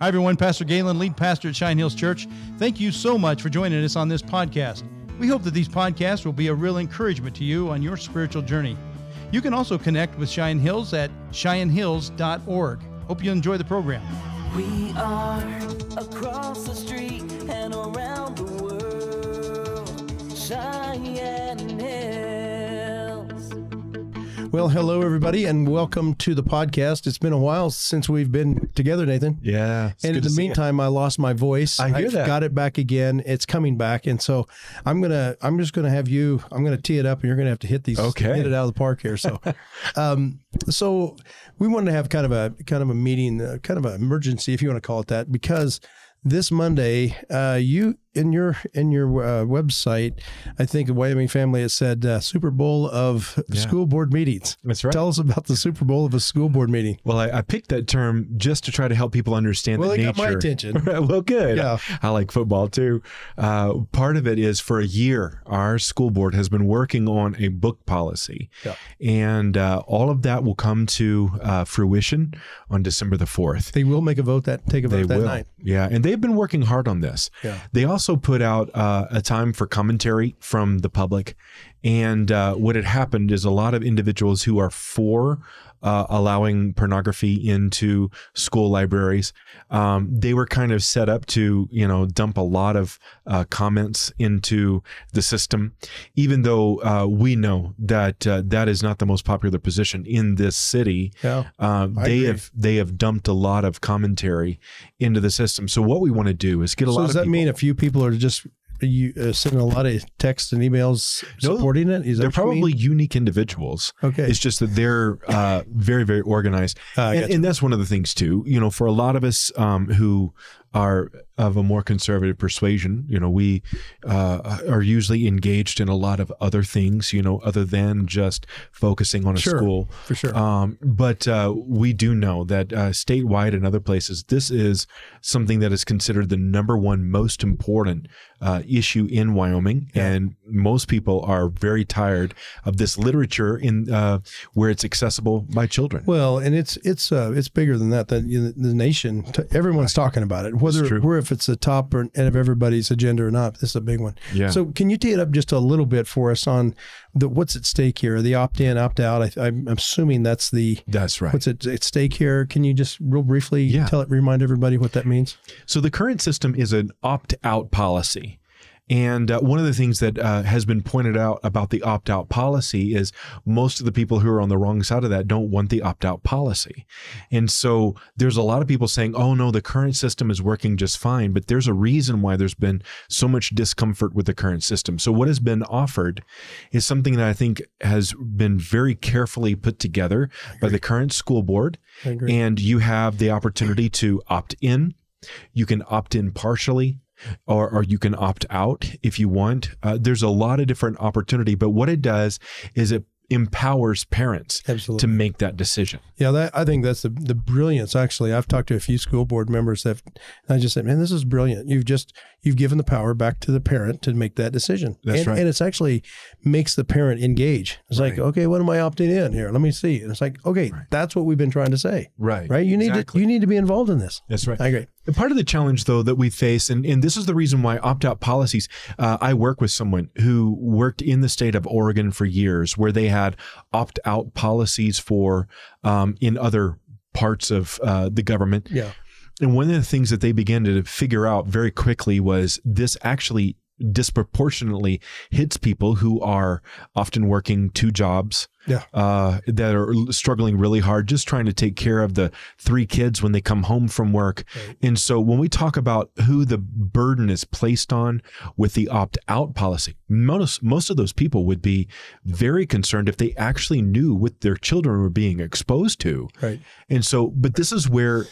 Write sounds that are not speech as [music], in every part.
Hi, everyone. Pastor Galen, lead pastor at Cheyenne Hills Church. Thank you so much for joining us on this podcast. We hope that these podcasts will be a real encouragement to you on your spiritual journey. You can also connect with Cheyenne Hills at cheyennehills.org. Hope you enjoy the program. We are across the street and around the world. Cheyenne. Well, hello everybody, and welcome to the podcast. It's been a while since we've been together, Nathan. Yeah. and in the you. meantime, I lost my voice. I hear have that. got it back again. It's coming back, and so I'm gonna. I'm just gonna have you. I'm gonna tee it up, and you're gonna have to hit these. Okay. Hit it out of the park here. So, [laughs] um, so we wanted to have kind of a kind of a meeting, uh, kind of an emergency, if you want to call it that, because this Monday, uh, you in your in your uh, website, I think Wyoming family has said uh, Super Bowl of Yeah. school board meetings. That's right. Tell us about the Super Bowl of a school board meeting. Well, I, I picked that term just to try to help people understand Well, the it nature. got my attention. [laughs] well, good. Yeah. I like football too. Uh, part of it is for a year, our school board has been working on a book policy. Yeah. And uh, all of that will come to uh, fruition on December the 4th. They will make a vote that take a vote They that will. night. Yeah. And they've been working hard on this. Yeah. They also put out uh, a time for commentary from the public. And uh, what had happened is a lot of individuals who are for uh, allowing pornography into school libraries, um, they were kind of set up to, you know, dump a lot of uh, comments into the system, even though uh, we know that uh, that is not the most popular position in this city. Yeah. Uh, they agree. have they have dumped a lot of commentary into the system. So what we want to do is get a lot. So lot does of that people- mean a few people are just you uh, sending a lot of texts and emails No, supporting it? Is they're what you mean? probably unique individuals. Okay. It's just that they're uh, very, very organized. I and, gotcha. and that's one of the things, too. You know, for a lot of us um, who are of a more conservative persuasion, you know, we uh, are usually engaged in a lot of other things, you know, other than just focusing on a Sure, school. for sure. Um, but uh, we do know that uh, statewide and other places, this is something that is considered the number one most important uh, issue in Wyoming, and most people are very tired of this literature in uh, where it's accessible by children. Well, and it's it's uh, it's bigger than that. That you know, the nation, everyone's talking about it. Whether where if it's the top or, and of everybody's agenda or not, this is a big one. Yeah. So can you tee it up just a little bit for us on the what's at stake here? The opt in, opt out. I, I'm assuming that's the That's right. what's at, at stake here. Can you just real briefly Yeah. tell it, remind everybody what that means? So the current system is an opt-out policy. And uh, one of the things that uh, has been pointed out about the opt out policy is most of the people who are on the wrong side of that don't want the opt out policy. And so there's a lot of people saying, oh, no, the current system is working just fine. But there's a reason why there's been so much discomfort with the current system. So what has been offered is something that I think has been very carefully put together by the current school board. And you have the opportunity to opt in. You can opt in partially, or, or you can opt out if you want. Uh, there's a lot of different opportunity, but what it does is it empowers parents Absolutely. to make that decision. Yeah, that I think that's the the brilliance. Actually, I've talked to a few school board members that, and I just said, "Man, this is brilliant. You've just you've given the power back to the parent to make that decision. That's and, right. And it's actually makes the parent engage. It's like, okay, what am I opting in here? Let me see. And it's like, okay, that's what we've been trying to say, Right. right? You need Exactly. to you need to be involved in this. That's right. I agree. And part of the challenge, though, that we face, and, and this is the reason why opt out policies, uh, I work with someone who worked in the state of Oregon for years where they had opt out policies for um, in other parts of uh, the government. Yeah. And one of the things that they began to figure out very quickly was this actually disproportionately hits people who are often working two jobs Yeah. uh, that are struggling really hard, just trying to take care of the three kids when they come home from work. And so when we talk about who the burden is placed on with the opt out policy, most, most of those people would be very concerned if they actually knew what their children were being exposed to. Right. And so, but this is where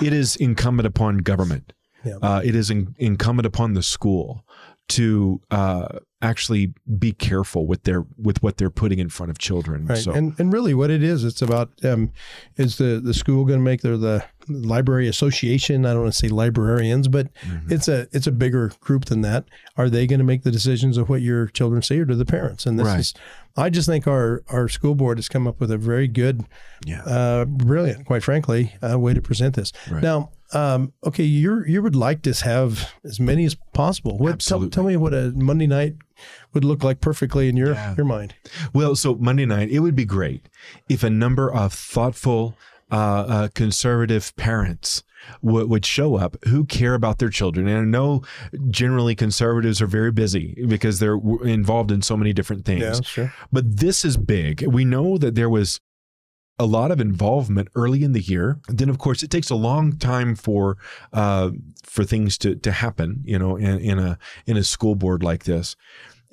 it is incumbent upon government. Yeah. Uh, it is in, incumbent upon the school to uh, actually be careful with their with what they're putting in front of children. Right. So And and really what it is, it's about um, is the the school going to make their the library association, I don't want to say librarians, but Mm-hmm. it's a it's a bigger group than that. Are they going to make the decisions of what your children see or to the parents? And this Right. is I just think our our school board has come up with a very good yeah, uh, brilliant, quite frankly, uh, way to present this. Right. Now, um, okay, you're you would like to have as many as possible. What, tell, tell me what a Monday night would look like perfectly in your Yeah. your mind. Well, so Monday night, it would be great if a number of thoughtful, uh, uh, conservative parents would show up who care about their children. And I know generally conservatives are very busy because they're involved in so many different things. Yeah, sure. But this is big. We know that there was a lot of involvement early in the year. Then, of course, it takes a long time for uh, for things to to happen. You know, in, in a in a school board like this.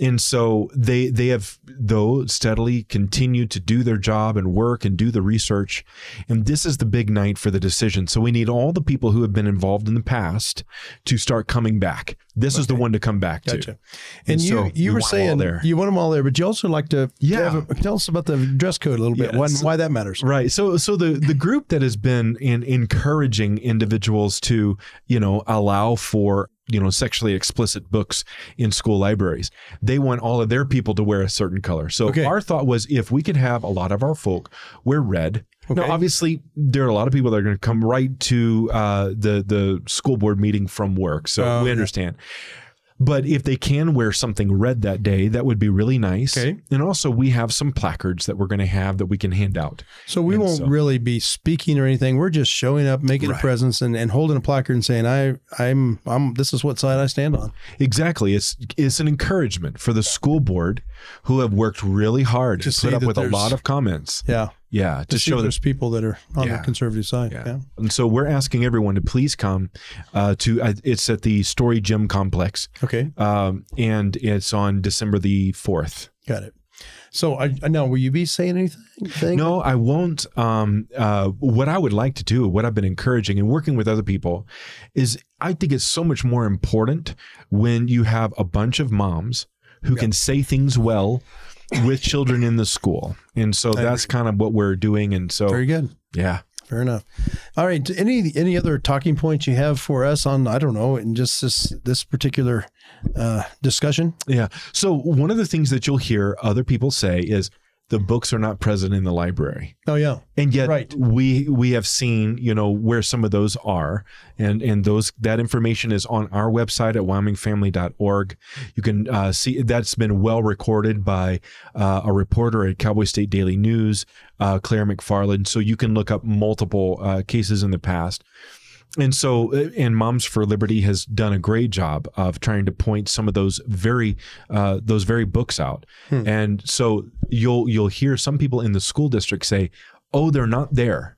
And so they they have though steadily continued to do their job and work and do the research. And this is the big night for the decision. So we need all the people who have been involved in the past to start coming back. This is the one to come back to. Gotcha. And, you so you we were want 'em all saying there. you want them all there, but you also like to Yeah. have a- tell us about the dress code a little bit. Yeah, Why, so- why that matters. Right. So so the the group that has been in encouraging individuals to, you know, allow for you know sexually explicit books in school libraries. They want all of their people to wear a certain color. So Okay. our thought was if we could have a lot of our folk wear red. Now obviously there are a lot of people that are going to come right to uh, the the school board meeting from work. So Oh, we yeah. But if they can wear something red that day, that would be really nice. Okay. And also, we have some placards that we're going to have that we can hand out. So we And won't so- really be speaking or anything. We're just showing up, making a presence, and, and holding a placard and saying, "I, I'm, I'm. This is what side I stand on." Exactly. It's it's an encouragement for the school board who have worked really hard To put up with a lot of comments. Yeah, Yeah, to, show there's people that are on Yeah. the conservative side. Yeah. Yeah. And so we're asking everyone to please come uh, to. Uh, it's at the Storey Gym Complex, Okay, um, and it's on December the fourth. got it. So I, I now will you be saying anything? No, I won't. Um, uh, what I would like to do, what I've been encouraging and working with other people, is I think it's so much more important when you have a bunch of moms who can say things well with children in the school, and so that's kind of what we're doing. And so, Very good. yeah. Fair enough. All right. Any any other talking points you have for us on I don't know in just this this particular uh, discussion? Yeah. So one of the things that you'll hear other people say is the books are not present in the library. Oh yeah. And yet Right. we we have seen, you know, where some of those are. And and those that information is on our website at wyomingfamily.org. You can uh, see that's been well recorded by uh, a reporter at Cowboy State Daily News, uh, Clair McFarland. So you can look up multiple uh, cases in the past. And so, uh, and Moms for Liberty has done a great job of trying to point some of those very, uh, those very books out. And so you'll you'll hear some people in the school district say, "Oh, they're not there,"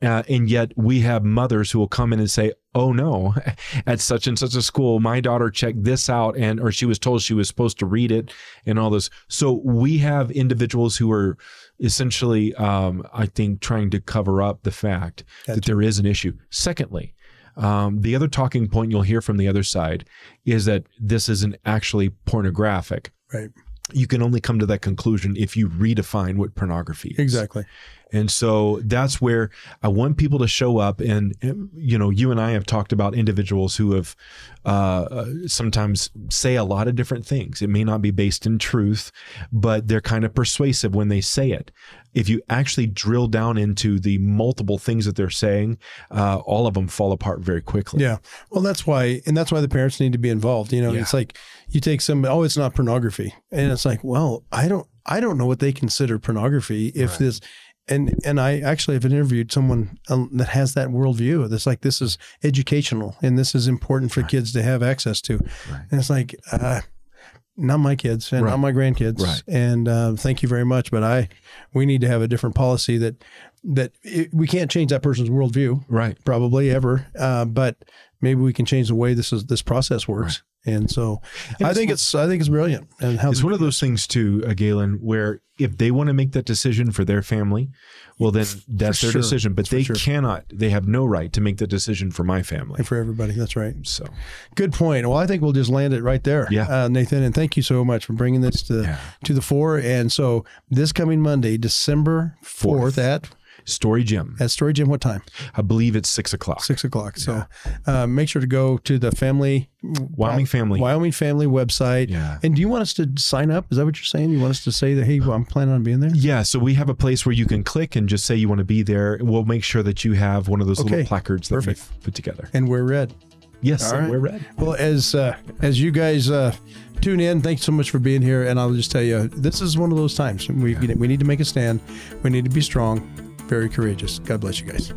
uh, and yet we have mothers who will come in and say, "Oh no, [laughs] at such and such a school, my daughter checked this out, and or she was told she was supposed to read it, and all this." So we have individuals who are essentially, um, I think, trying to cover up the fact that there is an issue. Secondly, um, the other talking point you'll hear from the other side is that this isn't actually pornographic. Right. You can only come to that conclusion if you redefine what pornography is. Exactly. And so that's where I want people to show up. And, you know, you and I have talked about individuals who have uh, uh, sometimes say a lot of different things. It may not be based in truth, but they're kind of persuasive when they say it. If you actually drill down into the multiple things that they're saying, uh, all of them fall apart very quickly. Yeah. Well, that's why, and that's why the parents need to be involved. You know, Yeah. it's like you take some, oh, it's not pornography, and it's like, well, I don't, I don't know what they consider pornography. If this, and and I actually have interviewed someone um, that has that worldview. That's like this is educational, and this is important for kids to have access to. And it's like, uh, not my kids and Right. not my grandkids. Right. And uh, thank you very much, but I, we need to have a different policy that that it, we can't change that person's worldview Right. probably ever. Uh, but maybe we can change the way this is this process works. And so I think it's I think it's brilliant. And how It's one of those things too, uh, Galen, where if they want to make that decision for their family, well, then that's their sure. decision. But For they sure. cannot, they have no right to make the decision for my family. and for everybody. That's right. So, Good point. Well, I think we'll just land it right there. Yeah. uh, Nathan, and thank you so much for bringing this to Yeah. to the fore. And so this coming Monday, December Fourth. at Storey Gym. at Storey Gym. What time? I believe it's six o'clock. Six o'clock. So uh, make sure to go to the family Wyoming family. Wyoming family website. Yeah. And do you want us to sign up? Is that what you're saying? You want us to say that hey, well, I'm planning on being there? Yeah, so we have a place where you can click and just say you want to be there. We'll make sure that you have one of those Okay, little placards that perfect. we've put together. And we're red. Yes, All right. we're red. Well, as uh, as you guys uh, tune in, thanks so much for being here. And I'll just tell you, this is one of those times we we need to make a stand. We need to be strong, very courageous. God bless you guys.